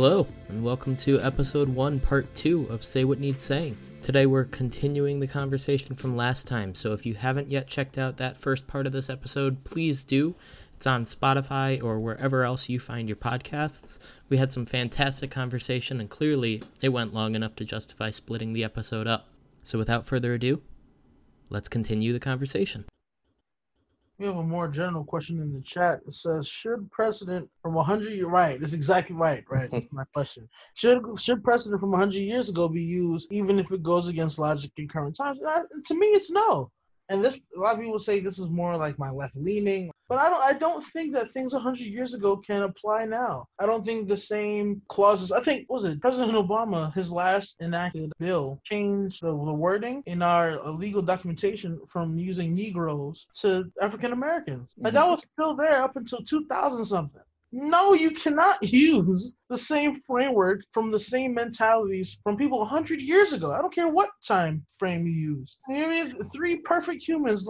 Hello, and welcome to episode 1, part 2 of Say What Needs Saying. Today we're continuing the conversation from last time, so if you haven't yet checked out that first part of this episode, please do. It's on Spotify or wherever else you find your podcasts. We had some fantastic conversation, and clearly it went long enough to justify splitting the episode up. So without further ado, let's continue the conversation. We have a more general question in the chat. It says, "Should precedent from 100 years right? That's exactly right. Right. That's my question. Should should precedent from 100 years ago be used, even if it goes against logic in current times? Uh, to me, it's no. And this, a lot of people say this is more like my left leaning, but I don't. I don't think that things 100 years ago can apply now. I don't think the same clauses. I think was it President Obama, his last enacted bill changed the, the wording in our legal documentation from using Negroes to African Americans. Like mm-hmm. that was still there up until 2000 something. No, you cannot use the same framework from the same mentalities from people 100 years ago. I don't care what time frame you use. I mean? Three perfect humans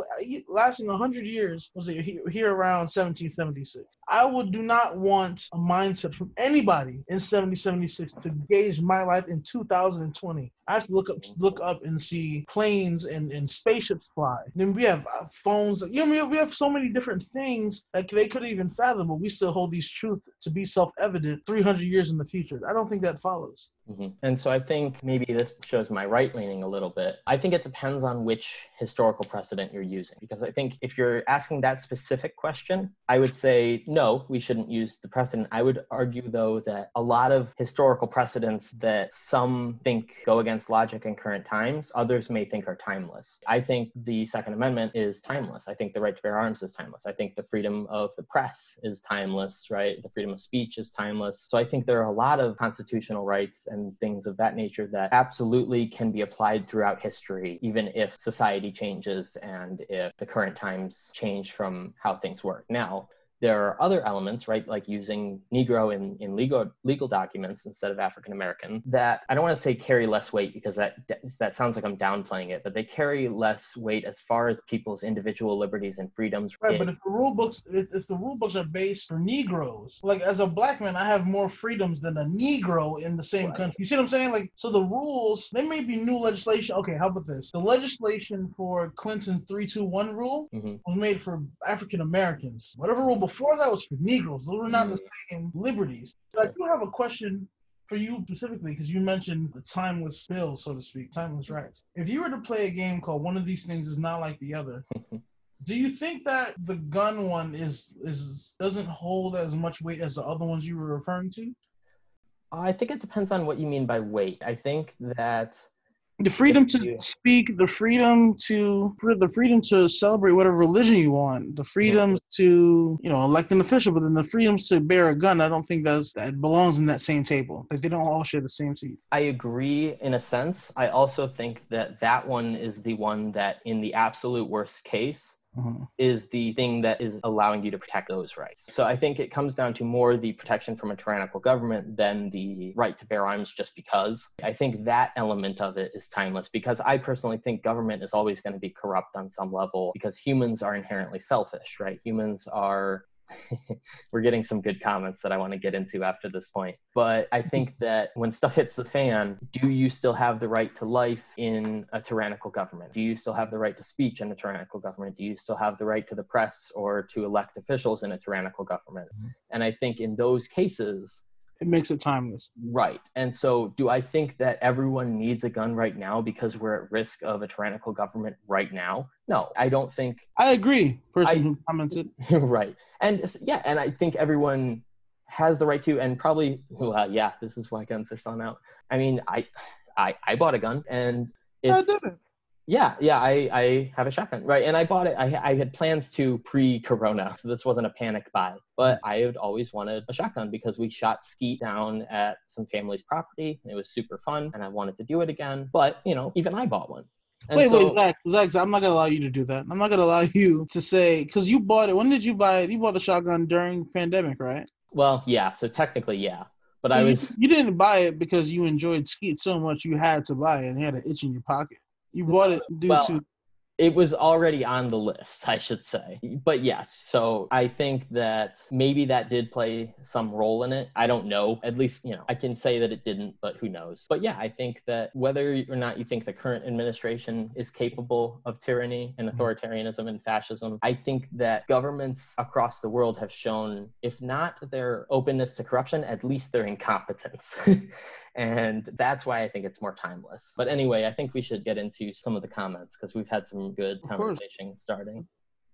lasting 100 years was here around 1776. I would do not want a mindset from anybody in 1776 to gauge my life in 2020. I have to look up, look up and see planes and, and spaceships fly. Then we have uh, phones. You know, we have so many different things that they couldn't even fathom, but we still hold these truths to be self-evident 300 years in the future. I don't think that follows. Mm-hmm. And so I think maybe this shows my right leaning a little bit. I think it depends on which historical precedent you're using. Because I think if you're asking that specific question, I would say no, we shouldn't use the precedent. I would argue, though, that a lot of historical precedents that some think go against logic in current times, others may think are timeless. I think the Second Amendment is timeless. I think the right to bear arms is timeless. I think the freedom of the press is timeless, right? The freedom of speech is timeless. So I think there are a lot of constitutional rights and and things of that nature that absolutely can be applied throughout history, even if society changes and if the current times change from how things work. Now, there are other elements, right, like using Negro in, in legal legal documents instead of African American, that I don't want to say carry less weight because that that sounds like I'm downplaying it, but they carry less weight as far as people's individual liberties and freedoms. Right, but if the rule books if, if the rule books are based for Negroes, like as a black man, I have more freedoms than a Negro in the same right. country. You see what I'm saying? Like, so the rules, there may be new legislation. Okay, how about this? The legislation for Clinton 321 rule mm-hmm. was made for African Americans. Whatever rule before that was for Negroes. Those were not the mm. same liberties. So I do have a question for you specifically because you mentioned the timeless bill, so to speak, timeless rights. If you were to play a game called one of these things is not like the other, do you think that the gun one is is doesn't hold as much weight as the other ones you were referring to? I think it depends on what you mean by weight. I think that the freedom to speak, the freedom to the freedom to celebrate whatever religion you want, the freedom yeah. to you know elect an official, but then the freedoms to bear a gun, I don't think that's that belongs in that same table. Like they don't all share the same seat. I agree in a sense. I also think that that one is the one that, in the absolute worst case, mm-hmm. is the thing that is allowing you to protect those rights. So I think it comes down to more the protection from a tyrannical government than the right to bear arms just because. I think that element of it is timeless because I personally think government is always going to be corrupt on some level because humans are inherently selfish, right? Humans are we're getting some good comments that I want to get into after this point. But I think that when stuff hits the fan, do you still have the right to life in a tyrannical government? Do you still have the right to speech in a tyrannical government? Do you still have the right to the press or to elect officials in a tyrannical government? Mm-hmm. And I think in those cases, it makes it timeless. Right. And so, do I think that everyone needs a gun right now because we're at risk of a tyrannical government right now? No, I don't think. I agree. Person I, who commented. right. And yeah, and I think everyone has the right to, and probably, well, yeah, this is why guns are selling out. I mean, I, I, I bought a gun, and it's. Didn't. Yeah, yeah, I, I have a shotgun, right? And I bought it. I, I had plans to pre-corona, so this wasn't a panic buy. But mm. I had always wanted a shotgun because we shot skeet down at some family's property. it was super fun, and I wanted to do it again. But you know, even I bought one. And wait, so, wait, Zach, Zach, I'm not gonna allow you to do that. I'm not gonna allow you to say because you bought it. When did you buy? It? You bought the shotgun during pandemic, right? Well, yeah. So technically, yeah. But so I was. You, you, didn't buy it because you enjoyed skeet so much you had to buy it and you had an itch in your pocket. You bought it due well, to it was already on the list, I should say. But yes, so I think that maybe that did play some role in it. I don't know. At least, you know, I can say that it didn't, but who knows. But yeah, I think that whether or not you think the current administration is capable of tyranny and mm-hmm. authoritarianism and fascism, I think that governments across the world have shown, if not their openness to corruption, at least their incompetence. and that's why I think it's more timeless. But anyway, I think we should get into some of the comments because we've had some good conversation starting.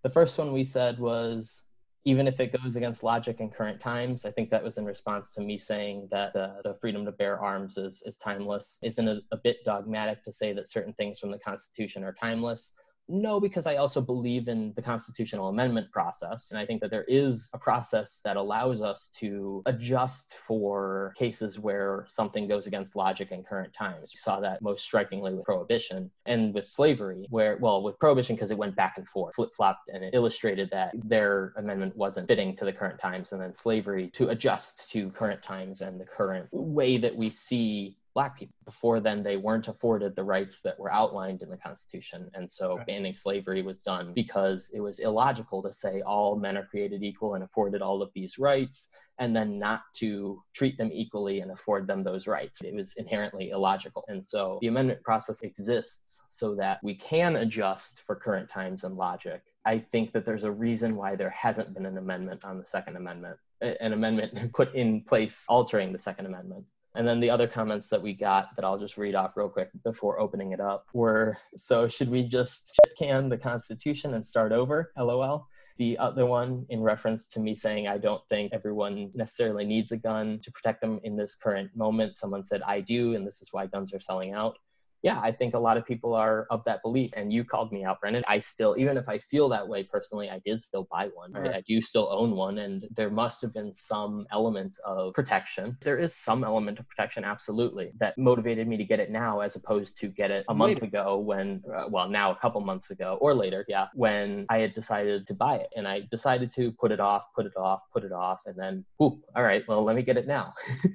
The first one we said was even if it goes against logic in current times. I think that was in response to me saying that uh, the freedom to bear arms is, is timeless. Isn't it a bit dogmatic to say that certain things from the Constitution are timeless? No, because I also believe in the constitutional amendment process. And I think that there is a process that allows us to adjust for cases where something goes against logic in current times. You saw that most strikingly with prohibition and with slavery, where, well, with prohibition, because it went back and forth, flip flopped, and it illustrated that their amendment wasn't fitting to the current times. And then slavery to adjust to current times and the current way that we see black people. Before then, they weren't afforded the rights that were outlined in the Constitution. And so right. banning slavery was done because it was illogical to say all men are created equal and afforded all of these rights, and then not to treat them equally and afford them those rights. It was inherently illogical. And so the amendment process exists so that we can adjust for current times and logic. I think that there's a reason why there hasn't been an amendment on the Second Amendment, an amendment put in place altering the Second Amendment. And then the other comments that we got that I'll just read off real quick before opening it up were so should we just can the Constitution and start over? LOL. The other one in reference to me saying I don't think everyone necessarily needs a gun to protect them in this current moment. Someone said I do, and this is why guns are selling out yeah, I think a lot of people are of that belief. And you called me out, Brennan. I still, even if I feel that way personally, I did still buy one. Right? I do still own one. And there must have been some element of protection. There is some element of protection, absolutely, that motivated me to get it now as opposed to get it a month later. ago when, uh, well, now a couple months ago or later, yeah, when I had decided to buy it. And I decided to put it off, put it off, put it off. And then, whoop, all right, well, let me get it now.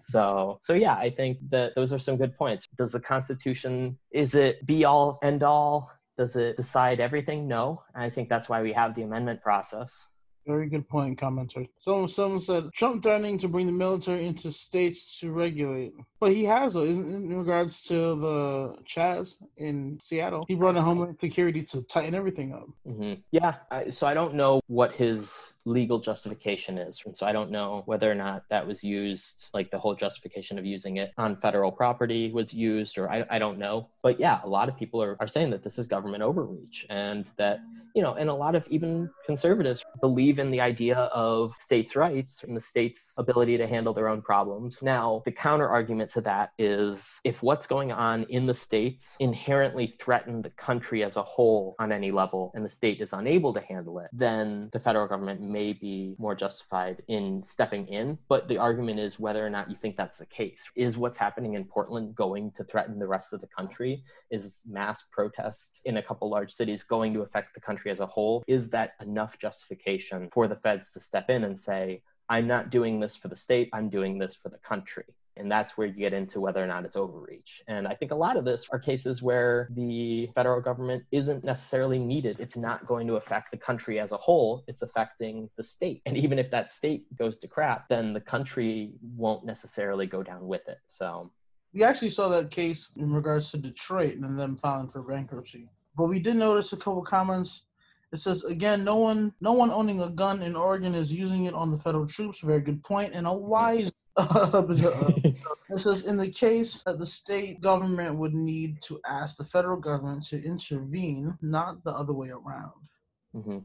So, so yeah, I think that those are some good points. Does the Constitution Is it be all end all? Does it decide everything? No. I think that's why we have the amendment process. Very good point, commenter. Someone, someone said Trump threatening to bring the military into states to regulate, but he has, though, in regards to the Chaz in Seattle. He brought in Homeland Security to tighten everything up. Mm-hmm. Yeah, I, so I don't know what his legal justification is, and so I don't know whether or not that was used, like the whole justification of using it on federal property was used, or I, I don't know. But yeah, a lot of people are, are saying that this is government overreach, and that you know, and a lot of even conservatives believe in the idea of states' rights and the state's ability to handle their own problems. Now, the counter argument to that is if what's going on in the states inherently threaten the country as a whole on any level and the state is unable to handle it, then the federal government may be more justified in stepping in. But the argument is whether or not you think that's the case. Is what's happening in Portland going to threaten the rest of the country? Is mass protests in a couple large cities going to affect the country as a whole? Is that enough justification for the feds to step in and say, I'm not doing this for the state, I'm doing this for the country. And that's where you get into whether or not it's overreach. And I think a lot of this are cases where the federal government isn't necessarily needed. It's not going to affect the country as a whole, it's affecting the state. And even if that state goes to crap, then the country won't necessarily go down with it. So we actually saw that case in regards to Detroit and them filing for bankruptcy. But we did notice a couple comments it says again, no one, no one owning a gun in Oregon is using it on the federal troops. Very good point, and a wise. it says in the case that the state government would need to ask the federal government to intervene, not the other way around. Mm-hmm.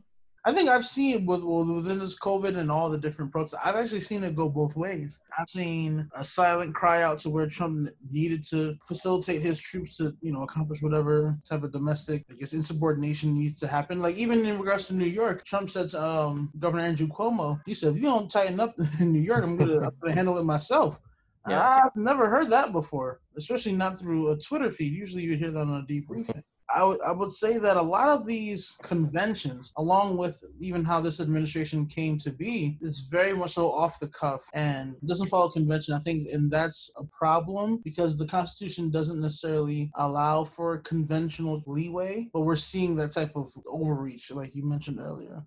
I think I've seen with within this COVID and all the different protests. I've actually seen it go both ways. I've seen a silent cry out to where Trump needed to facilitate his troops to, you know, accomplish whatever type of domestic, I guess, insubordination needs to happen. Like even in regards to New York, Trump said to um, Governor Andrew Cuomo, he said, "If you don't tighten up in New York, I'm gonna, I'm gonna handle it myself." Yeah. I've never heard that before, especially not through a Twitter feed. Usually you hear that on a debriefing. I, w- I would say that a lot of these conventions, along with even how this administration came to be, is very much so off the cuff and doesn't follow convention. I think, and that's a problem because the Constitution doesn't necessarily allow for conventional leeway, but we're seeing that type of overreach, like you mentioned earlier.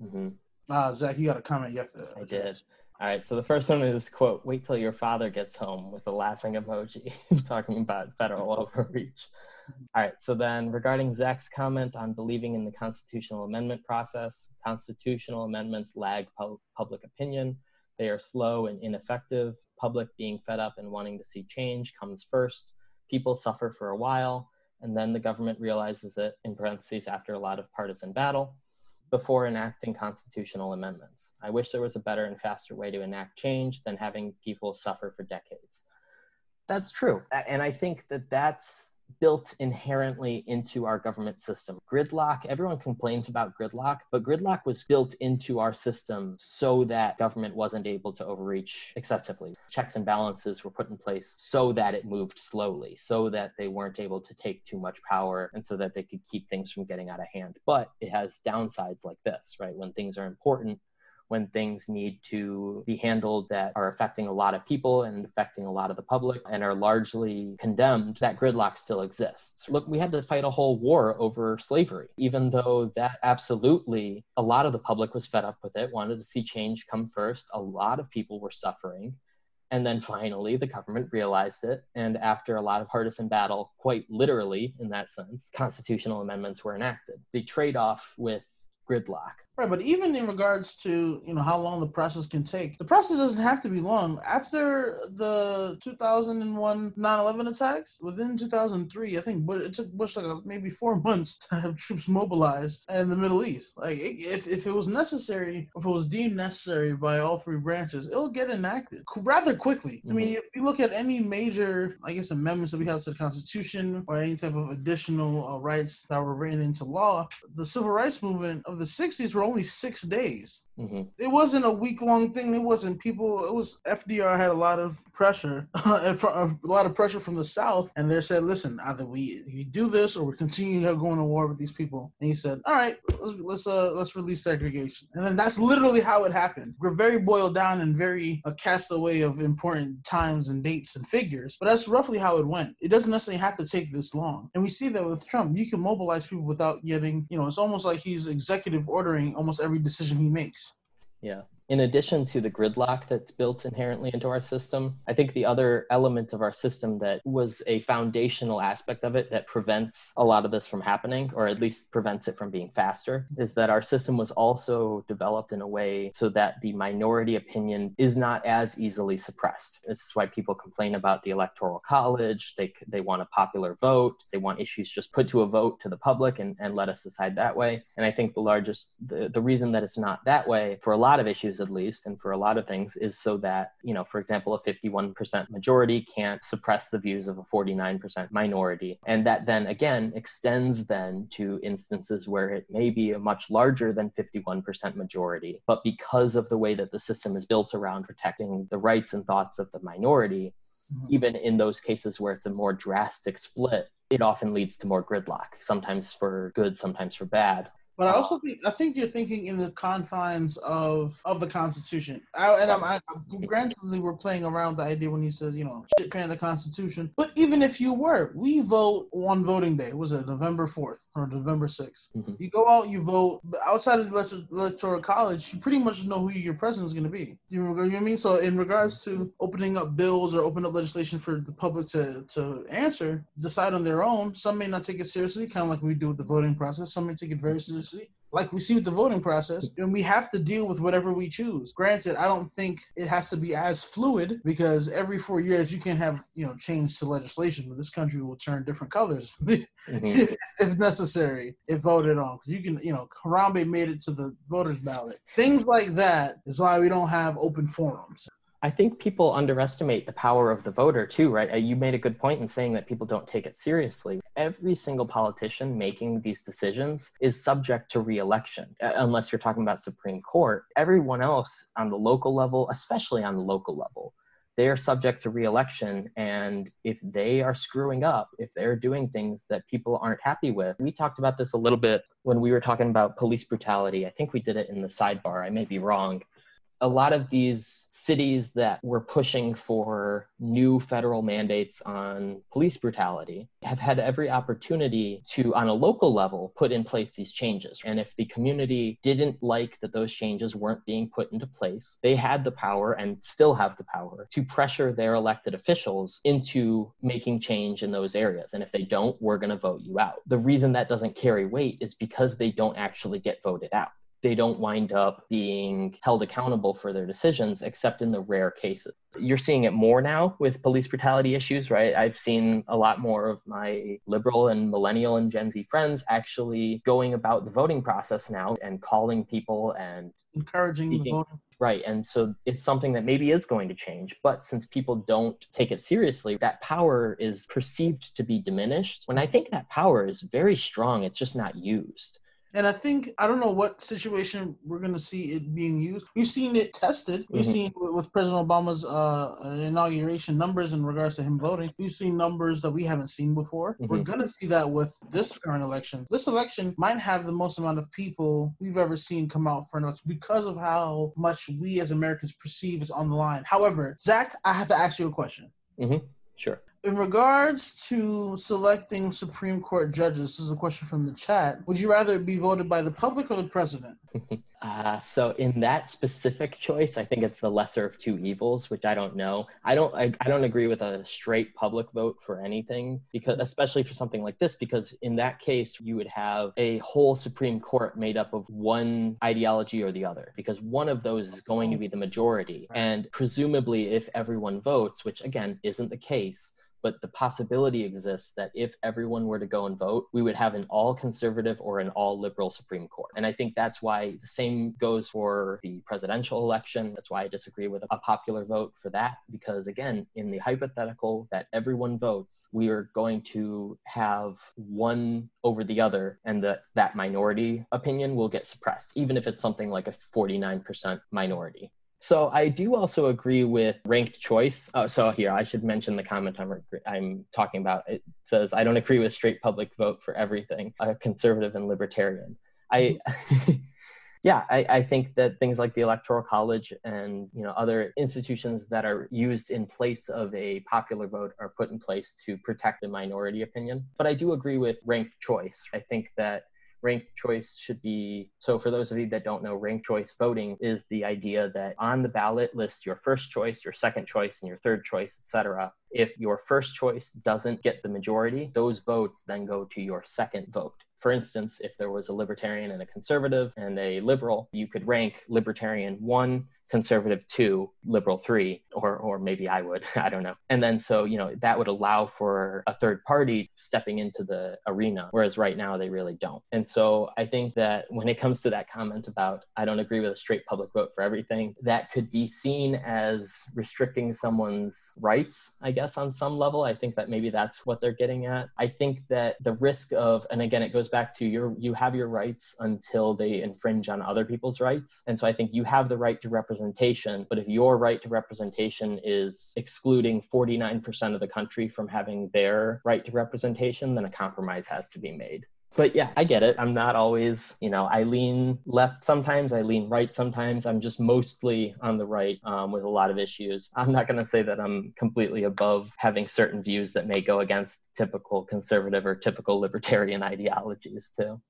hmm Uh, Zach, you got a comment? You have to. I did. All right, so the first one is quote, wait till your father gets home with a laughing emoji, talking about federal overreach. All right, so then regarding Zach's comment on believing in the constitutional amendment process, constitutional amendments lag pu- public opinion. They are slow and ineffective. Public being fed up and wanting to see change comes first. People suffer for a while, and then the government realizes it, in parentheses, after a lot of partisan battle before enacting constitutional amendments. I wish there was a better and faster way to enact change than having people suffer for decades. That's true. And I think that that's built inherently into our government system. Gridlock, everyone complains about gridlock, but gridlock was built into our system so that government wasn't able to overreach excessively. Checks and balances were put in place so that it moved slowly, so that they weren't able to take too much power and so that they could keep things from getting out of hand. But it has downsides like this, right? When things are important, when things need to be handled that are affecting a lot of people and affecting a lot of the public and are largely condemned, that gridlock still exists. Look, we had to fight a whole war over slavery, even though that absolutely a lot of the public was fed up with it, wanted to see change come first. A lot of people were suffering. And then finally, the government realized it. And after a lot of partisan battle, quite literally in that sense, constitutional amendments were enacted. The trade off with gridlock Right, but even in regards to you know how long the process can take, the process doesn't have to be long. After the 2001 9/11 attacks, within 2003, I think, but it took Bush like a, maybe four months to have troops mobilized in the Middle East. Like, it, if if it was necessary, if it was deemed necessary by all three branches, it'll get enacted rather quickly. I mean, if you look at any major, I guess, amendments that we have to the Constitution or any type of additional uh, rights that were written into law, the civil rights movement of the 60s were only six days. hmm It wasn't a week long thing. It wasn't people. It was FDR had a lot of pressure, a lot of pressure from the South, and they said, "Listen, either we you do this or we continue going to war with these people." And he said, "All right, let's let's uh let's release segregation." And then that's literally how it happened. We're very boiled down and very a castaway of important times and dates and figures, but that's roughly how it went. It doesn't necessarily have to take this long, and we see that with Trump. You can mobilize people without getting, you know, it's almost like he's executive ordering almost every decision he makes. Yeah. In addition to the gridlock that's built inherently into our system, I think the other element of our system that was a foundational aspect of it that prevents a lot of this from happening, or at least prevents it from being faster, is that our system was also developed in a way so that the minority opinion is not as easily suppressed. This is why people complain about the electoral college. They, they want a popular vote. They want issues just put to a vote to the public and, and let us decide that way. And I think the largest, the, the reason that it's not that way for a lot of issues, at least, and for a lot of things, is so that, you know, for example, a 51% majority can't suppress the views of a 49% minority. And that then again extends then to instances where it may be a much larger than 51% majority. But because of the way that the system is built around protecting the rights and thoughts of the minority, Mhm. even in those cases where it's a more drastic split, it often leads to more gridlock, sometimes for good, sometimes for bad. But I also think I think you're thinking in the confines of of the Constitution. I, and I'm, I, granted, we're playing around the idea when he says, you know, shit pan the Constitution. But even if you were, we vote on voting day. Was it November fourth or November 6th Mhm. You go out, you vote. Outside of the electoral, college, you pretty much know who your president is going to be. You know, you know what I mean? So in regards to opening up bills or opening up legislation for the public to to answer, decide on their own. Some may not take it seriously, kind of like we do with the voting process. Some may take it very seriously like we see with the voting process, and we have to deal with whatever we choose. Granted, I don't think it has to be as fluid because every four years you can't have you know change to legislation, but this country will turn different colors Mhm. if necessary if voted on. Because you can, you know, Harambe made it to the voters ballot. Things like that is why we don't have open forums. I think people underestimate the power of the voter too, right? Uh, You made a good point in saying that people don't take it seriously. Every single politician making these decisions is subject to re-election, uh, unless you're talking about Supreme Court. Everyone else on the local level, especially on the local level, they're subject to reelection. And if they are screwing up, if they're doing things that people aren't happy with, we talked about this a little bit when we were talking about police brutality. I think we did it in the sidebar. I may be wrong a lot of these cities that were pushing for new federal mandates on police brutality have had every opportunity to, on a local level, put in place these changes. And if the community didn't like that those changes weren't being put into place, they had the power and still have the power to pressure their elected officials into making change in those areas. And if they don't, we're going to vote you out. The reason that doesn't carry weight is because they don't actually get voted out they don't wind up being held accountable for their decisions, except in the rare cases. You're seeing it more now with police brutality issues, right? I've seen a lot more of my liberal and millennial and Gen Z friends actually going about the voting process now and calling people and encouraging speaking. the voting. Right. And so it's something that maybe is going to change. But since people don't take it seriously, that power is perceived to be diminished. When I think that power is very strong, it's just not used. And I think I don't know what situation we're going to see it being used. We've seen it tested. We've mm-hmm. seen with President Obama's uh, inauguration numbers in regards to him voting. We've seen numbers that we haven't seen before. Mm-hmm. We're going to see that with this current election. This election might have the most amount of people we've ever seen come out for an election because of how much we as Americans perceive is on the line. However, Zach, I have to ask you a question. Mm-hmm. Sure in regards to selecting Supreme Court judges, this is a question from the chat. Would you rather be voted by the public or the president? uh, so in that specific choice, I think it's the lesser of two evils, which I don't know. I don't. I, I don't agree with a straight public vote for anything because, especially for something like this, because in that case you would have a whole Supreme Court made up of one ideology or the other, because one of those is going to be the majority, and presumably, if everyone votes, which again isn't the case but the possibility exists that if everyone were to go and vote, we would have an all conservative or an all liberal Supreme Court. And I think that's why the same goes for the presidential election. That's why I disagree with a popular vote for that, because again, in the hypothetical that everyone votes, we are going to have one over the other, and that that minority opinion will get suppressed, even if it's something like a 49% minority. So I do also agree with ranked choice. Uh, so here, I should mention the comment I'm, I'm talking about. It says, I don't agree with straight public vote for everything, a conservative and libertarian. I, yeah, I, I think that things like the Electoral College and you know other institutions that are used in place of a popular vote are put in place to protect the minority opinion. But I do agree with ranked choice. I think that ranked choice should be so for those of you that don't know ranked choice voting is the idea that on the ballot list your first choice your second choice and your third choice etc if your first choice doesn't get the majority those votes then go to your second vote. For instance, if there was a libertarian and a conservative and a liberal, you could rank libertarian one, conservative two, liberal three, or or maybe I would, I don't know. And then so you know that would allow for a third party stepping into the arena, whereas right now they really don't. And so I think that when it comes to that comment about I don't agree with a straight public vote for everything, that could be seen as restricting someone's rights, I guess on some level. I think that maybe that's what they're getting at. I think that the risk of, and again it goes back to your you have your rights until they infringe on other people's rights, and so I think you have the right to represent representation. But if your right to representation is excluding 49% of the country from having their right to representation, then a compromise has to be made. But yeah, I get it. I'm not always, you know, I lean left sometimes, I lean right sometimes. I'm just mostly on the right um, with a lot of issues. I'm not going to say that I'm completely above having certain views that may go against typical conservative or typical libertarian ideologies, too.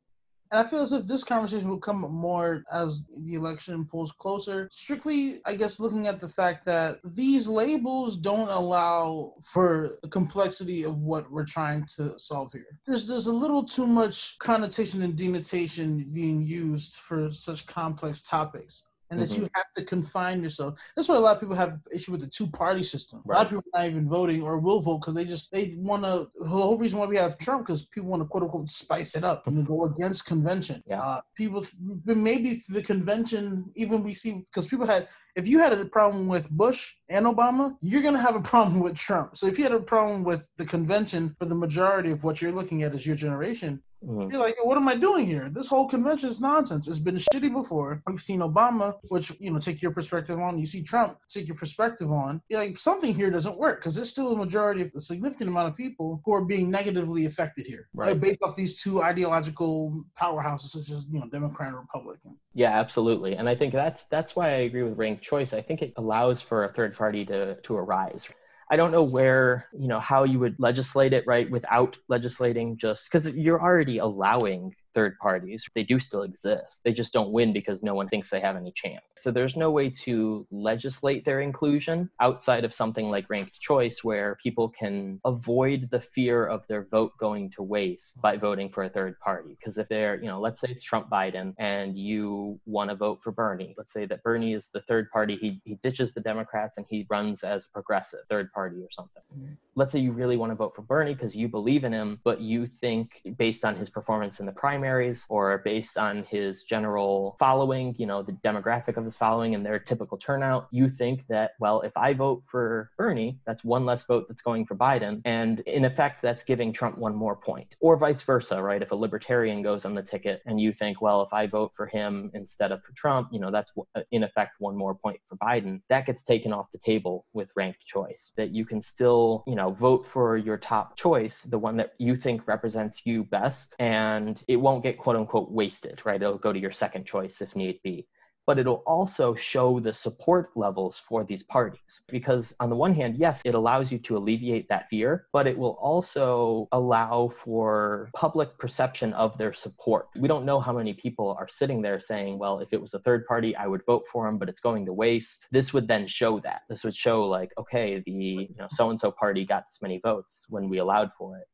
And I feel as if this conversation will come more as the election pulls closer. Strictly, I guess, looking at the fact that these labels don't allow for the complexity of what we're trying to solve here. There's there's a little too much connotation and denotation being used for such complex topics and that mm-hmm. you have to confine yourself. That's why a lot of people have issue with the two party system. Right. A lot of people are not even voting or will vote because they just they want to. The whole reason why we have Trump because people want to quote unquote spice it up and go against convention. Yeah. Uh, people maybe the convention even we see because people had if you had a problem with Bush and Obama, you're gonna have a problem with Trump. So if you had a problem with the convention for the majority of what you're looking at as your generation, Mm-hmm. You're like, what am I doing here? This whole convention is nonsense. It's been shitty before. We've seen Obama, which you know, take your perspective on. You see Trump, take your perspective on. You're like, something here doesn't work because there's still a majority of a significant amount of people who are being negatively affected here, right? Like, based off these two ideological powerhouses, such as you know, Democrat and Republican. Yeah, absolutely. And I think that's that's why I agree with ranked choice. I think it allows for a third party to to arise. I don't know where, you know, how you would legislate it, right, without legislating just because you're already allowing third parties. They do still exist. They just don't win because no one thinks they have any chance. So there's no way to legislate their inclusion outside of something like ranked choice where people can avoid the fear of their vote going to waste by voting for a third party. Because if they're, you know, let's say it's Trump Biden and you want to vote for Bernie. Let's say that Bernie is the third party. He, he ditches the Democrats and he runs as a progressive third party or something. Mm-hmm. Let's say you really want to vote for Bernie because you believe in him, but you think based on his performance in the primary primaries or based on his general following, you know, the demographic of his following and their typical turnout, you think that, well, if I vote for Bernie, that's one less vote that's going for Biden. And in effect, that's giving Trump one more point. Or vice versa, right? If a libertarian goes on the ticket and you think, well, if I vote for him instead of for Trump, you know, that's uh, in effect one more point for Biden, that gets taken off the table with ranked choice. That you can still, you know, vote for your top choice, the one that you think represents you best, and it won't get quote unquote wasted, right? It'll go to your second choice if need be. But it'll also show the support levels for these parties. Because, on the one hand, yes, it allows you to alleviate that fear, but it will also allow for public perception of their support. We don't know how many people are sitting there saying, well, if it was a third party, I would vote for him, but it's going to waste. This would then show that. This would show, like, okay, the so and so party got this many votes when we allowed for it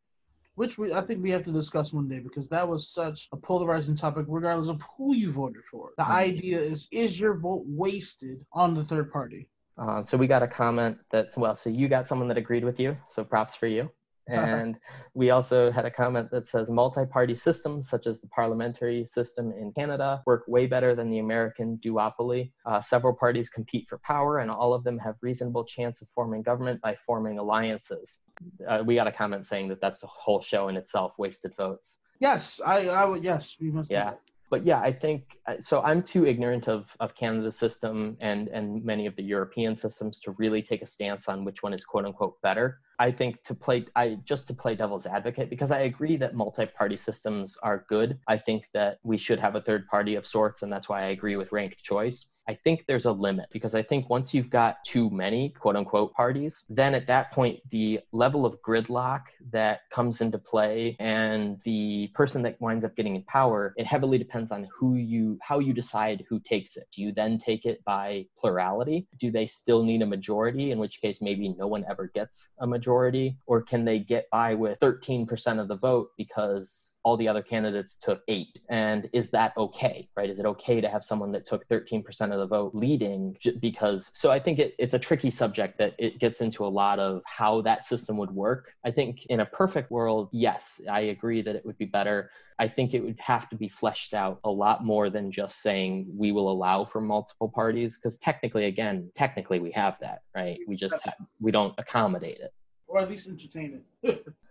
which we I think we have to discuss one day because that was such a polarizing topic, regardless of who you voted for. The mm-hmm. idea is: is your vote wasted on the third party? Uh, so we got a comment that well, so you got someone that agreed with you, so props for you. And we also had a comment that says multi-party systems, such as the parliamentary system in Canada, work way better than the American duopoly. Uh, several parties compete for power, and all of them have reasonable chance of forming government by forming alliances uh, we got a comment saying that that's a whole show in itself, wasted votes. Yes, I, I would. Yes, we must. Yeah, but yeah, I think uh, so. I'm too ignorant of of Canada's system and and many of the European systems to really take a stance on which one is quote unquote better. I think to play, I just to play devil's advocate because I agree that multi-party systems are good. I think that we should have a third party of sorts, and that's why I agree with ranked choice. I think there's a limit because I think once you've got too many quote unquote parties, then at that point, the level of gridlock that comes into play and the person that winds up getting in power, it heavily depends on who you, how you decide who takes it. Do you then take it by plurality? Do they still need a majority, in which case maybe no one ever gets a majority? Majority, or can they get by with 13% of the vote because all the other candidates took eight. And is that okay, right? Is it okay to have someone that took 13% of the vote leading? Because, so I think it, it's a tricky subject that it gets into a lot of how that system would work. I think in a perfect world, yes, I agree that it would be better. I think it would have to be fleshed out a lot more than just saying we will allow for multiple parties. Because technically, again, technically we have that, right? We just have, we don't accommodate it. Or at least entertain it.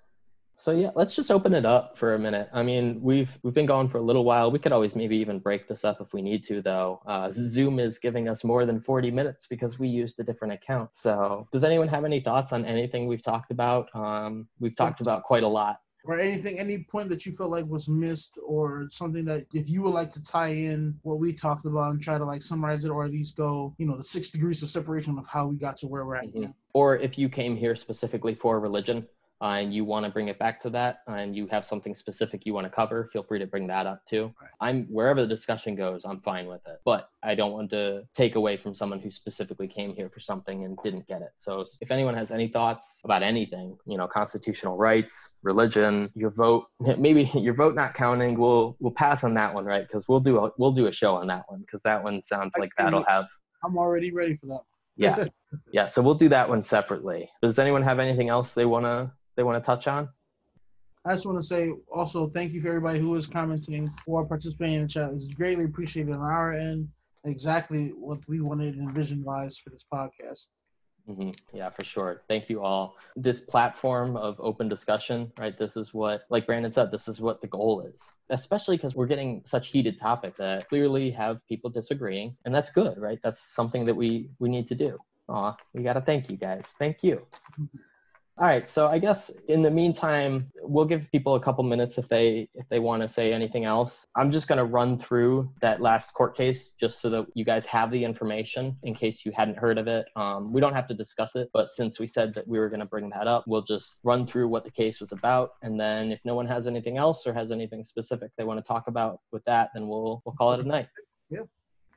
So yeah, let's just open it up for a minute. I mean, we've we've been going for a little while. We could always maybe even break this up if we need to, though. Uh, Zoom is giving us more than 40 minutes because we used a different account. So, does anyone have any thoughts on anything we've talked about? Um, we've talked about quite a lot. Or anything, any point that you felt like was missed, or something that if you would like to tie in what we talked about and try to like summarize it, or at least go, you know, the six degrees of separation of how we got to where we're at. Mm-hmm. Or if you came here specifically for religion, uh, and you want to bring it back to that and you have something specific you want to cover, feel free to bring that up too. Right. I'm wherever the discussion goes, I'm fine with it. But I don't want to take away from someone who specifically came here for something and didn't get it. So if anyone has any thoughts about anything, you know, constitutional rights, religion, your vote, maybe your vote not counting, we'll we'll pass on that one, right? Because we'll do a we'll do a show on that one because that one sounds like that'll have. I'm already ready for that. yeah, yeah. So we'll do that one separately. Does anyone have anything else they wanna they want to touch on? I just want to say also thank you for everybody who is commenting or participating in the chat. It's greatly appreciated on our end. Exactly what we wanted and envisioned wise for this podcast. Mm-hmm. Yeah, for sure. Thank you all. This platform of open discussion, right? This is what, like Brandon said, this is what the goal is, especially because we're getting such heated topic that clearly have people disagreeing. And that's good, right? That's something that we, we need to do. Aw, we got to thank you guys. Thank you. All right, so I guess in the meantime, we'll give people a couple minutes if they if they want to say anything else. I'm just going to run through that last court case just so that you guys have the information in case you hadn't heard of it. Um, we don't have to discuss it, but since we said that we were going to bring that up, we'll just run through what the case was about, and then if no one has anything else or has anything specific they want to talk about with that, then we'll we'll call it a night. Yeah.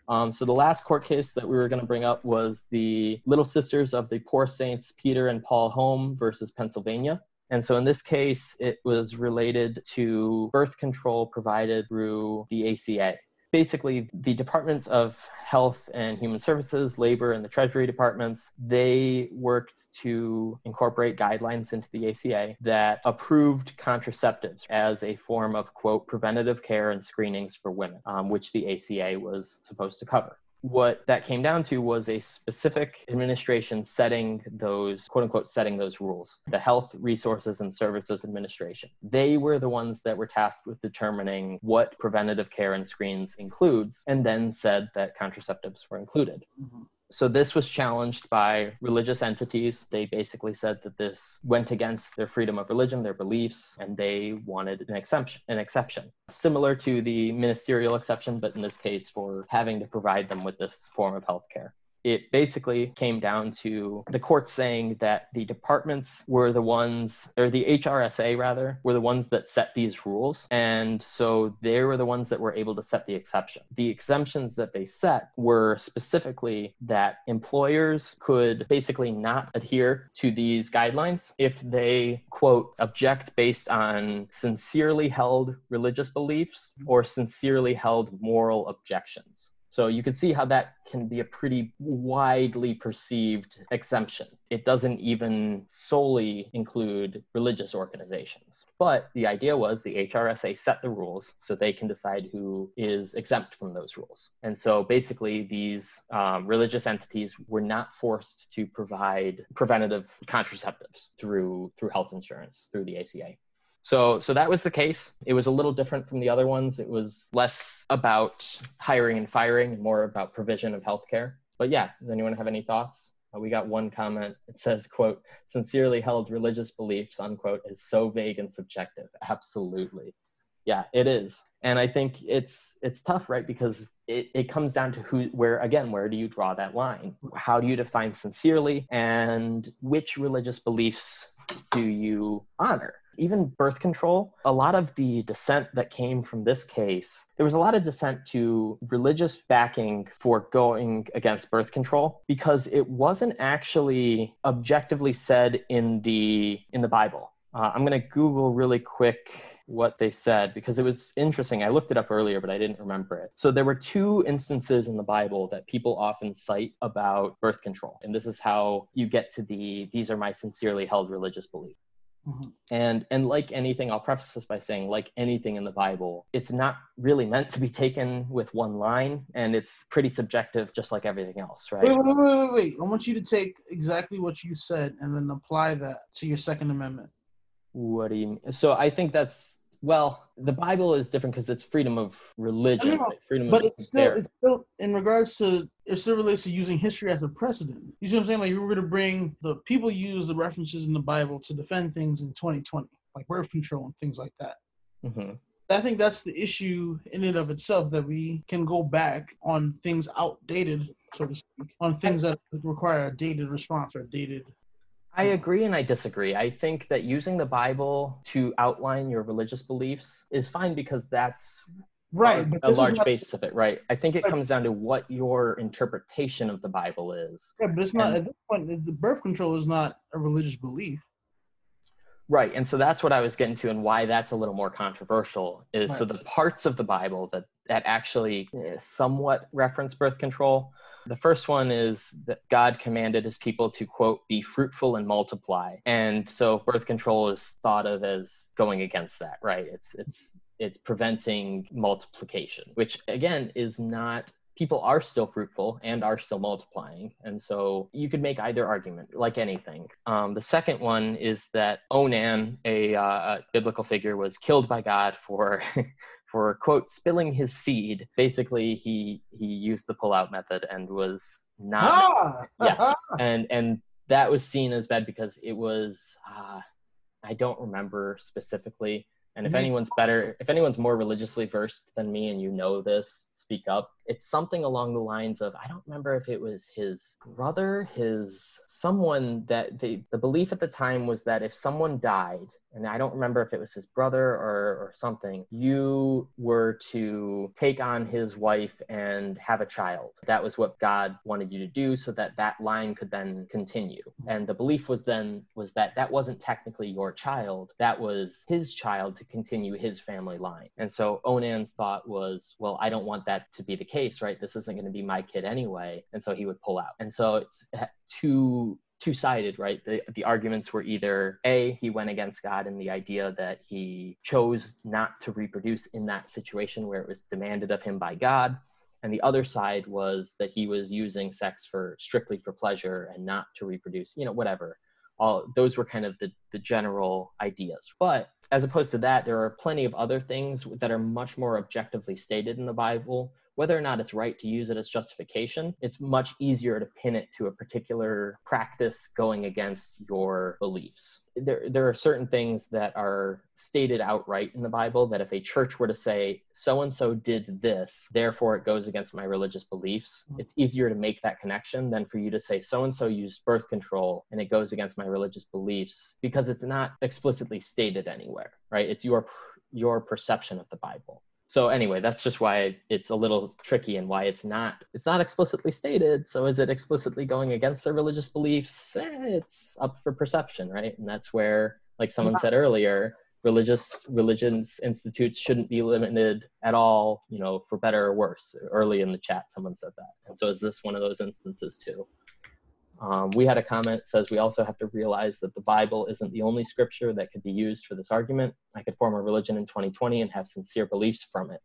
Um, so the last court case that we were going to bring up was the Little Sisters of the Poor Saints Peter and Paul Home versus Pennsylvania. And so in this case, it was related to birth control provided through the ACA. Basically, the departments of health and human services, labor, and the treasury departments, they worked to incorporate guidelines into the ACA that approved contraceptives as a form of, quote, preventative care and screenings for women, um, which the ACA was supposed to cover what that came down to was a specific administration setting those quote unquote setting those rules the health resources and services administration they were the ones that were tasked with determining what preventative care and screens includes and then said that contraceptives were included Mm-hmm. So this was challenged by religious entities. They basically said that this went against their freedom of religion, their beliefs, and they wanted an exception, an exception. Similar to the ministerial exception, but in this case for having to provide them with this form of healthcare it basically came down to the court saying that the departments were the ones, or the HRSA rather, were the ones that set these rules. And so they were the ones that were able to set the exception. The exemptions that they set were specifically that employers could basically not adhere to these guidelines if they, quote, object based on sincerely held religious beliefs or sincerely held moral objections. So you can see how that can be a pretty widely perceived exemption. It doesn't even solely include religious organizations. But the idea was the HRSA set the rules so they can decide who is exempt from those rules. And so basically, these um, religious entities were not forced to provide preventative contraceptives through, through health insurance, through the ACA. So, so that was the case. It was a little different from the other ones. It was less about hiring and firing more about provision of healthcare. But yeah, does anyone have any thoughts? Uh, we got one comment. It says, quote, sincerely held religious beliefs, unquote, is so vague and subjective. Absolutely. Yeah, it is. And I think it's it's tough, right? Because it, it comes down to who where again, where do you draw that line? How do you define sincerely and which religious beliefs do you honor? Even birth control, a lot of the dissent that came from this case, there was a lot of dissent to religious backing for going against birth control because it wasn't actually objectively said in the in the Bible. Uh, I'm going to Google really quick what they said because it was interesting. I looked it up earlier, but I didn't remember it. So there were two instances in the Bible that people often cite about birth control. And this is how you get to the these are my sincerely held religious beliefs. Mm-hmm. And and like anything, I'll preface this by saying, like anything in the Bible, it's not really meant to be taken with one line, and it's pretty subjective, just like everything else, right? Wait, wait, wait, wait, wait. I want you to take exactly what you said and then apply that to your Second Amendment. What do you mean? So I think that's well, the Bible is different because it's freedom of religion, know, like freedom but of it's still it's still in regards to it still relates to using history as a precedent. You see what I'm saying? Like you were going to bring the people use the references in the Bible to defend things in 2020, like birth control and things like that. hmm I think that's the issue in and of itself that we can go back on things outdated, so to speak, on things that require a dated response or dated I agree and I disagree. I think that using the Bible to outline your religious beliefs is fine because that's right a, a large not, basis of it, right? I think it right. comes down to what your interpretation of the Bible is. Yeah, but it's not and, at this point. The birth control is not a religious belief. Right, and so that's what I was getting to, and why that's a little more controversial is right. so the parts of the Bible that that actually eh, somewhat reference birth control the first one is that God commanded his people to, quote, be fruitful and multiply. And so birth control is thought of as going against that, right? It's, it's, it's preventing multiplication, which again is not people are still fruitful and are still multiplying. And so you could make either argument, like anything. Um, the second one is that Onan, a, uh, biblical figure, was killed by God for. for quote spilling his seed basically he he used the pull-out method and was not ah! yeah and and that was seen as bad because it was uh, i don't remember specifically and if mm-hmm. anyone's better if anyone's more religiously versed than me and you know this speak up it's something along the lines of i don't remember if it was his brother his someone that the the belief at the time was that if someone died and i don't remember if it was his brother or or something you were to take on his wife and have a child. That was what god wanted you to do so that that line could then continue. And the belief was then was that that wasn't technically your child. That was his child to continue his family line. And so onan's thought was well i don't want that to be the case case, right? This isn't going to be my kid anyway. And so he would pull out. And so it's eh, two two sided, right? The, the arguments were either A, he went against God and the idea that he chose not to reproduce in that situation where it was demanded of him by God. And the other side was that he was using sex for strictly for pleasure and not to reproduce, you know, whatever. All those were kind of the, the general ideas. But as opposed to that, there are plenty of other things that are much more objectively stated in the Bible whether or not it's right to use it as justification, it's much easier to pin it to a particular practice going against your beliefs. There, there are certain things that are stated outright in the Bible that if a church were to say, so and so did this, therefore it goes against my religious beliefs, mm-hmm. it's easier to make that connection than for you to say, so and so used birth control and it goes against my religious beliefs because it's not explicitly stated anywhere, right? It's your your perception of the Bible so anyway that's just why it's a little tricky and why it's not it's not explicitly stated. So is it explicitly going against their religious beliefs? Eh, it's up for perception right? And that's where like someone said earlier religious religions institutes shouldn't be limited at all you know for better or worse. Early in the chat someone said that. And so is this one of those instances too um, we had a comment says we also have to realize that the Bible isn't the only scripture that could be used for this argument. I could form a religion in 2020 and have sincere beliefs from it.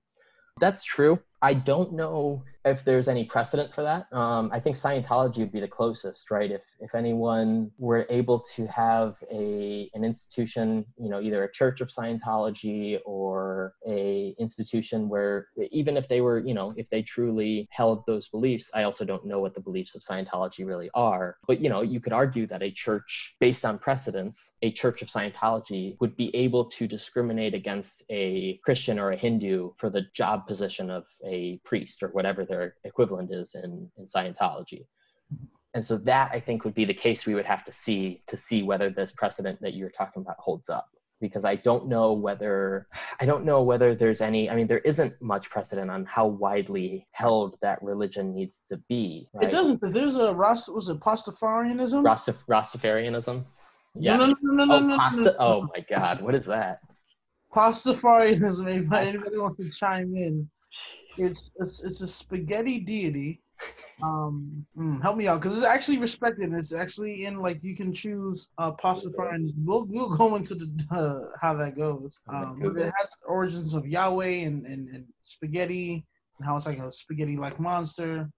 That's true. I don't know if there's any precedent for that. Um, I think Scientology would be the closest, right? If if anyone were able to have a an institution, you know, either a Church of Scientology or a institution where even if they were, you know, if they truly held those beliefs, I also don't know what the beliefs of Scientology really are. But you know, you could argue that a church, based on precedents, a Church of Scientology would be able to discriminate against a Christian or a Hindu for the job position of a priest or whatever their equivalent is in, in Scientology. And so that I think would be the case we would have to see to see whether this precedent that you're talking about holds up. Because I don't know whether I don't know whether there's any I mean there isn't much precedent on how widely held that religion needs to be. Right? It doesn't. But there's a Rast was it Pastafarianism? Rastaf- Rastafarianism. Yeah. No, no, no, no, oh, no, pasta- no, no. Oh my God, what is that? Pastafarianism. Anybody wants to chime in? It's it's it's a spaghetti deity. Um, mm, help me out because it's actually respected. It's actually in like you can choose uh Pastafarian. We'll we'll go into the uh, how that goes. Um, but it has origins of Yahweh and, and, and spaghetti and how it's like a spaghetti like monster.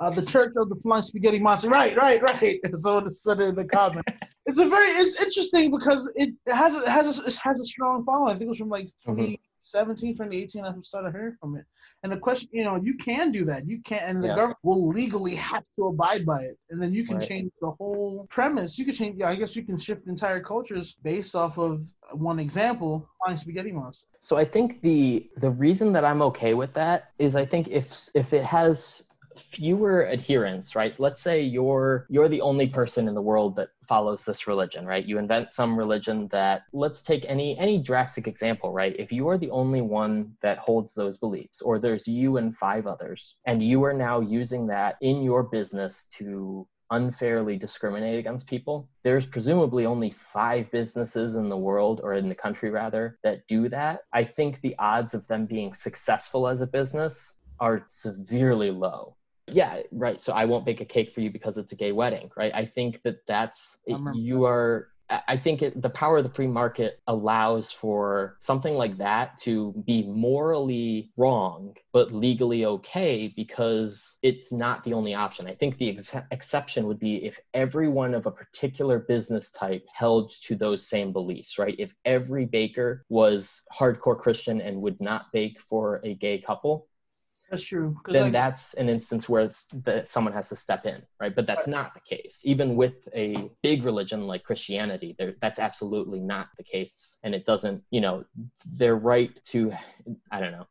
Uh, the Church of the Flying Spaghetti Monster. Right, right, right. So it said in the comment. It's a very it's interesting because it has it has a, it has a strong following. I think it was from like mm-hmm. 2017, 2018. I started hearing from it. And the question, you know, you can do that. You can, and the yeah. government will legally have to abide by it. And then you can right. change the whole premise. You can change. Yeah, I guess you can shift entire cultures based off of one example, flying spaghetti monster. So I think the the reason that I'm okay with that is I think if if it has fewer adherents, right? Let's say you're you're the only person in the world that follows this religion, right? You invent some religion that let's take any any drastic example, right? If you are the only one that holds those beliefs or there's you and five others and you are now using that in your business to unfairly discriminate against people. There's presumably only five businesses in the world, or in the country rather, that do that. I think the odds of them being successful as a business are severely low yeah right so i won't bake a cake for you because it's a gay wedding right i think that that's you are I think it, the power of the free market allows for something like that to be morally wrong, but legally okay because it's not the only option. I think the ex- exception would be if everyone of a particular business type held to those same beliefs, right? If every baker was hardcore Christian and would not bake for a gay couple, That's true. then like, that's an instance where it's, that someone has to step in, right? But that's not the case. Even with a big religion like Christianity, there, that's absolutely not the case, and it doesn't, you know, their right to, I don't know,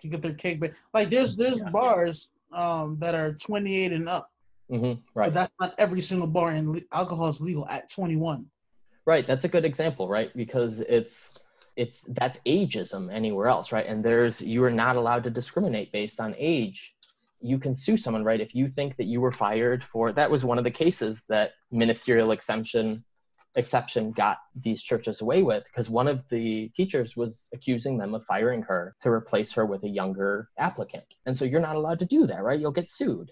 to get their cake, but like there's there's Yeah. bars um that are 28 and up, hmm but right, that's not every single bar, and le- alcohol is legal at 21. right. That's a good example, right? Because it's it's that's ageism anywhere else, right? And there's you are not allowed to discriminate based on age. You can sue someone, right? If you think that you were fired for that was one of the cases that ministerial exemption exception got these churches away with because one of the teachers was accusing them of firing her to replace her with a younger applicant. And so you're not allowed to do that, right? You'll get sued.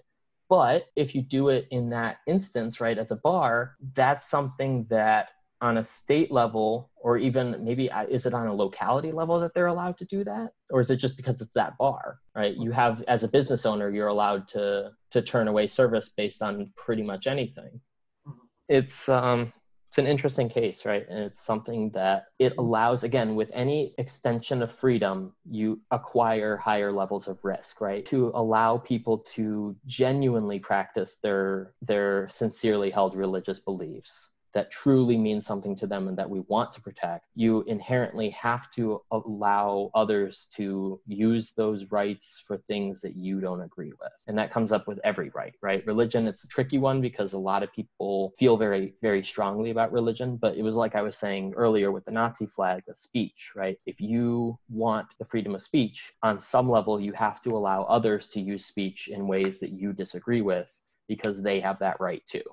But if you do it in that instance, right, as a bar, that's something that on a state level, or even maybe uh, is it on a locality level that they're allowed to do that? Or is it just because it's that bar, right? You have, as a business owner, you're allowed to, to turn away service based on pretty much anything. Mhm. It's, um, it's an interesting case, right? And it's something that it allows, again, with any extension of freedom, you acquire higher levels of risk, right? To allow people to genuinely practice their their sincerely held religious beliefs that truly mean something to them and that we want to protect, you inherently have to allow others to use those rights for things that you don't agree with. And that comes up with every right, right? Religion, it's a tricky one because a lot of people feel very, very strongly about religion. But it was like I was saying earlier with the Nazi flag, the speech, right? If you want the freedom of speech, on some level, you have to allow others to use speech in ways that you disagree with because they have that right too.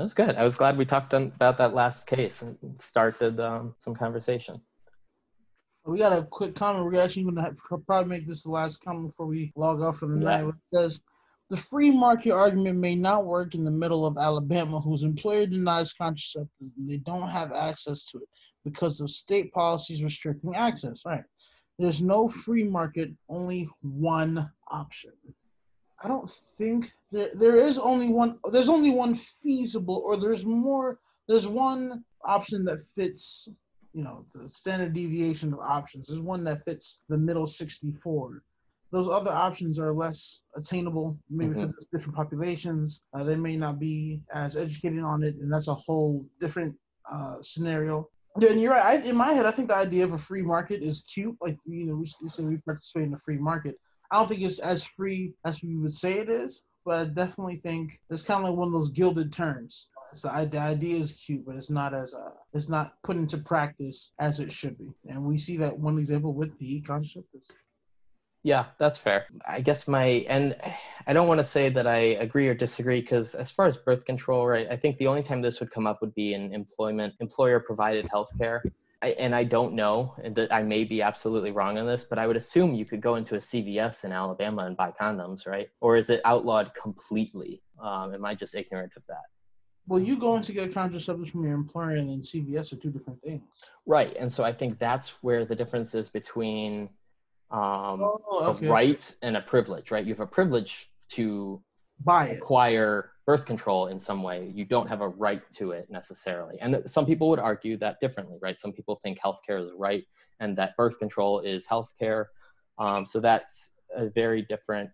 That was good. I was glad we talked on, about that last case and started um, some conversation. We got a quick comment. We're actually going to probably make this the last comment before we log off for the Yeah. night. It says the free market argument may not work in the middle of Alabama, whose employer denies contraceptives and they don't have access to it because of state policies restricting access. Right? There's no free market, only one option. I don't think there there is only one. There's only one feasible, or there's more. There's one option that fits you know the standard deviation of options there's one that fits the middle 64 those other options are less attainable maybe for different populations uh, they may not be as educated on it and that's a whole different uh, scenario yeah, and you're right I, in my head i think the idea of a free market is cute like you know we, we say we participate in a free market i don't think it's as free as we would say it is but i definitely think it's kind of like one of those gilded terms so the, the idea is cute, but it's not as uh, it's not put into practice as it should be. And we see that one example with the contraceptives. Yeah, that's fair. I guess my and I don't want to say that I agree or disagree because as far as birth control, right, I think the only time this would come up would be in employment, employer provided health care. I, and I don't know, and that I may be absolutely wrong on this, but I would assume you could go into a CVS in Alabama and buy condoms, right? Or is it outlawed completely? Um, am I just ignorant of that? Well, you going to get contraceptives from your employer and then CVS are two different things. Right, and so I think that's where the difference is between um, Oh, okay. a right and a privilege, right? You have a privilege to Buy it. acquire birth control in some way. You don't have a right to it necessarily. And some people would argue that differently, right? Some people think healthcare is right and that birth control is healthcare. Um, so that's a very different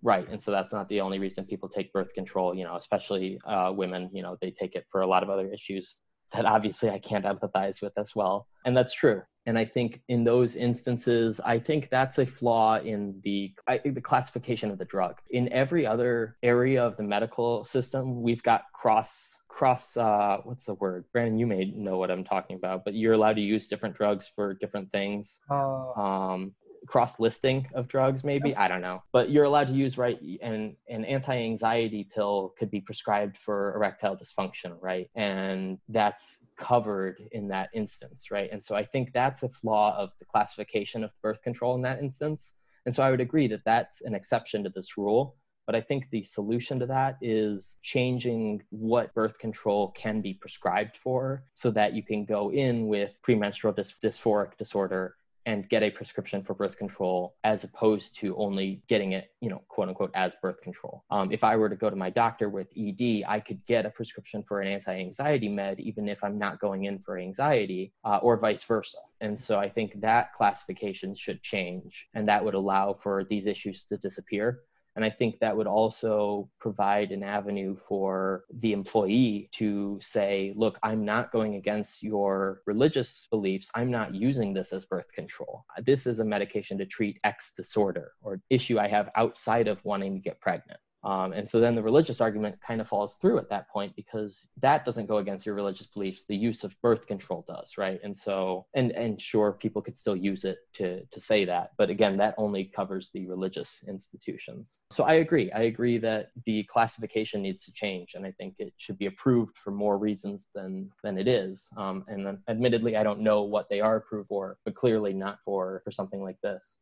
right. And so that's not the only reason people take birth control, you know, especially uh, women, you know, they take it for a lot of other issues that obviously I can't empathize with as well. And that's true. And I think in those instances, I think that's a flaw in the I, the classification of the drug. In every other area of the medical system, we've got cross cross uh, what's the word? Brandon, you may know what I'm talking about, but you're allowed to use different drugs for different things. Uh, Um, cross listing of drugs maybe? I don't know. But you're allowed to use right and an anti-anxiety pill could be prescribed for erectile dysfunction right? And that's covered in that instance right? And so i think that's a flaw of the classification of birth control in that instance. And so i would agree that that's an exception to this rule. But I think the solution to that is changing what birth control can be prescribed for so that you can go in with premenstrual dys- dysphoric disorder and get a prescription for birth control as opposed to only getting it, you know, quote unquote, as birth control. Um, if I were to go to my doctor with ED, I could get a prescription for an anti anxiety med, even if I'm not going in for anxiety, uh, or vice versa. And so I think that classification should change, and that would allow for these issues to disappear. And I think that would also provide an avenue for the employee to say, look, I'm not going against your religious beliefs. I'm not using this as birth control. This is a medication to treat X disorder or issue I have outside of wanting to get pregnant. Um, and so then the religious argument kind of falls through at that point because that doesn't go against your religious beliefs. The use of birth control does, right? And so, and and sure, people could still use it to to say that, but again, that only covers the religious institutions. So I agree. I agree that the classification needs to change, and I think it should be approved for more reasons than than it is. Um, and then, admittedly, I don't know what they are approved for, but clearly not for for something like this.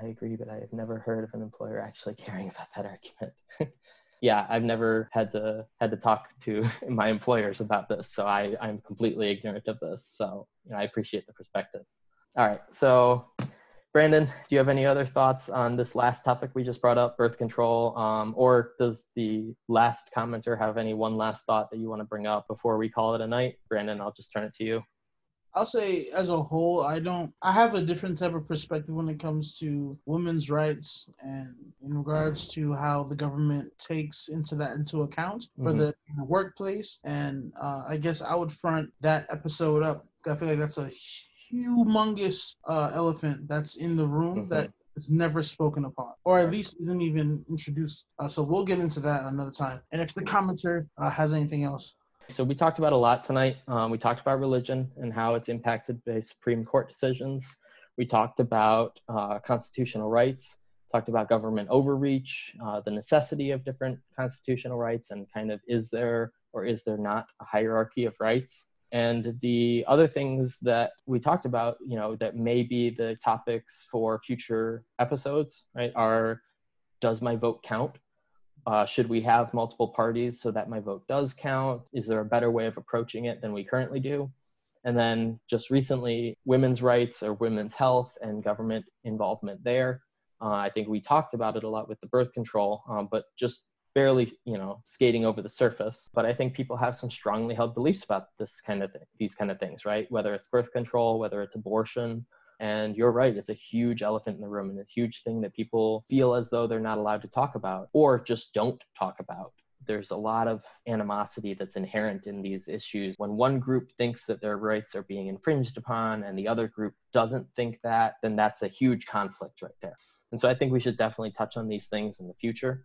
I agree, but I have never heard of an employer actually caring about that argument. yeah, I've never had to had to talk to my employers about this, so I I'm completely ignorant of this. So you know, I appreciate the perspective. All right, so Brandon, do you have any other thoughts on this last topic we just brought up, birth control, um, or does the last commenter have any one last thought that you want to bring up before we call it a night? Brandon, I'll just turn it to you. I'll say as a whole, I don't. I have a different type of perspective when it comes to women's rights and in regards to how the government takes into that into account for Mhm. the, the workplace. And uh, I guess I would front that episode up. I feel like that's a humongous uh, elephant that's in the room Mhm. that is never spoken upon, or at least isn't even introduced. Uh, so we'll get into that another time. And if the commenter uh, has anything else. So we talked about a lot tonight. Um, we talked about religion and how it's impacted by Supreme Court decisions. We talked about uh, constitutional rights. Talked about government overreach, uh, the necessity of different constitutional rights, and kind of is there or is there not a hierarchy of rights? And the other things that we talked about, you know, that may be the topics for future episodes, right, are does my vote count? Uh, should we have multiple parties so that my vote does count? Is there a better way of approaching it than we currently do? And then just recently, women's rights or women's health and government involvement there. Uh, I think we talked about it a lot with the birth control, um, but just barely, you know, skating over the surface. But I think people have some strongly held beliefs about this kind of th- these kind of things, right? Whether it's birth control, whether it's abortion, and you're right, it's a huge elephant in the room and a huge thing that people feel as though they're not allowed to talk about or just don't talk about. There's a lot of animosity that's inherent in these issues. When one group thinks that their rights are being infringed upon and the other group doesn't think that, then that's a huge conflict right there. And so I think we should definitely touch on these things in the future.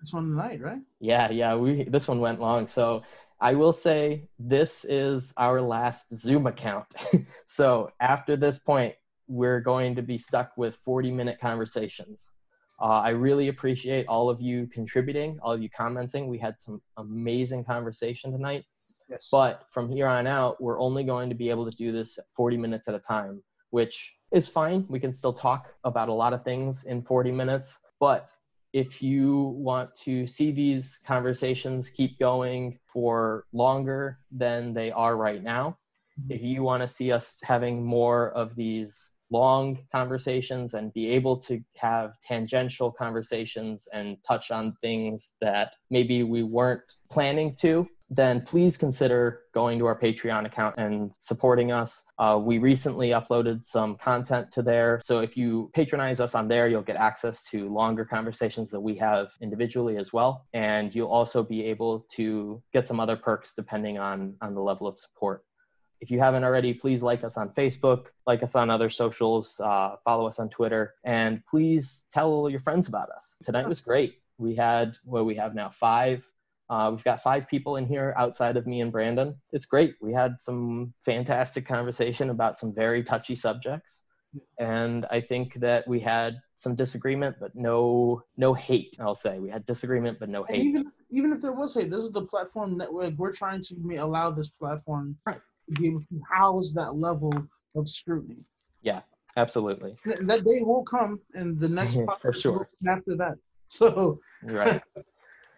This one tonight, right? Yeah, yeah, we this one went long. So I will say this is our last Zoom account. so after this point, we're going to be stuck with 40 minute conversations. Uh, I really appreciate all of you contributing, all of you commenting. We had some amazing conversation tonight. Yes. But from here on out, we're only going to be able to do this 40 minutes at a time, which is fine. We can still talk about a lot of things in 40 minutes. But if you want to see these conversations keep going for longer than they are right now, mm-hmm. if you want to see us having more of these long conversations and be able to have tangential conversations and touch on things that maybe we weren't planning to, then please consider going to our Patreon account and supporting us. Uh, we recently uploaded some content to there. So if you patronize us on there, you'll get access to longer conversations that we have individually as well. And you'll also be able to get some other perks depending on, on the level of support. If you haven't already, please like us on Facebook, like us on other socials, uh, follow us on Twitter, and please tell your friends about us. Tonight was great. We had what we have now five. Uh, we've got five people in here outside of me and Brandon. It's great. We had some fantastic conversation about some very touchy subjects, and I think that we had some disagreement, but no no hate. I'll say we had disagreement, but no And hate. even even if there was hate, this is the platform that we're, we're trying to allow this platform Right. to be able to house that level of scrutiny. Yeah, absolutely. And that day will come, and the next for sure. after that. So right.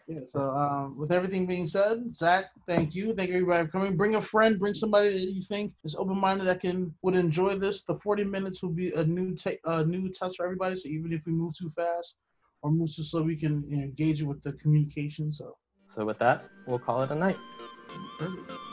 Yeah. So um, with everything being said, Zach, thank you. Thank everybody for coming. Bring a friend. Bring somebody that you think is open minded that can would enjoy this. The 40 minutes will be a new ta- a new test for everybody. So even if we move too fast or move too slow, we can engage with the communication. So So with that, we'll call it a night. perfect.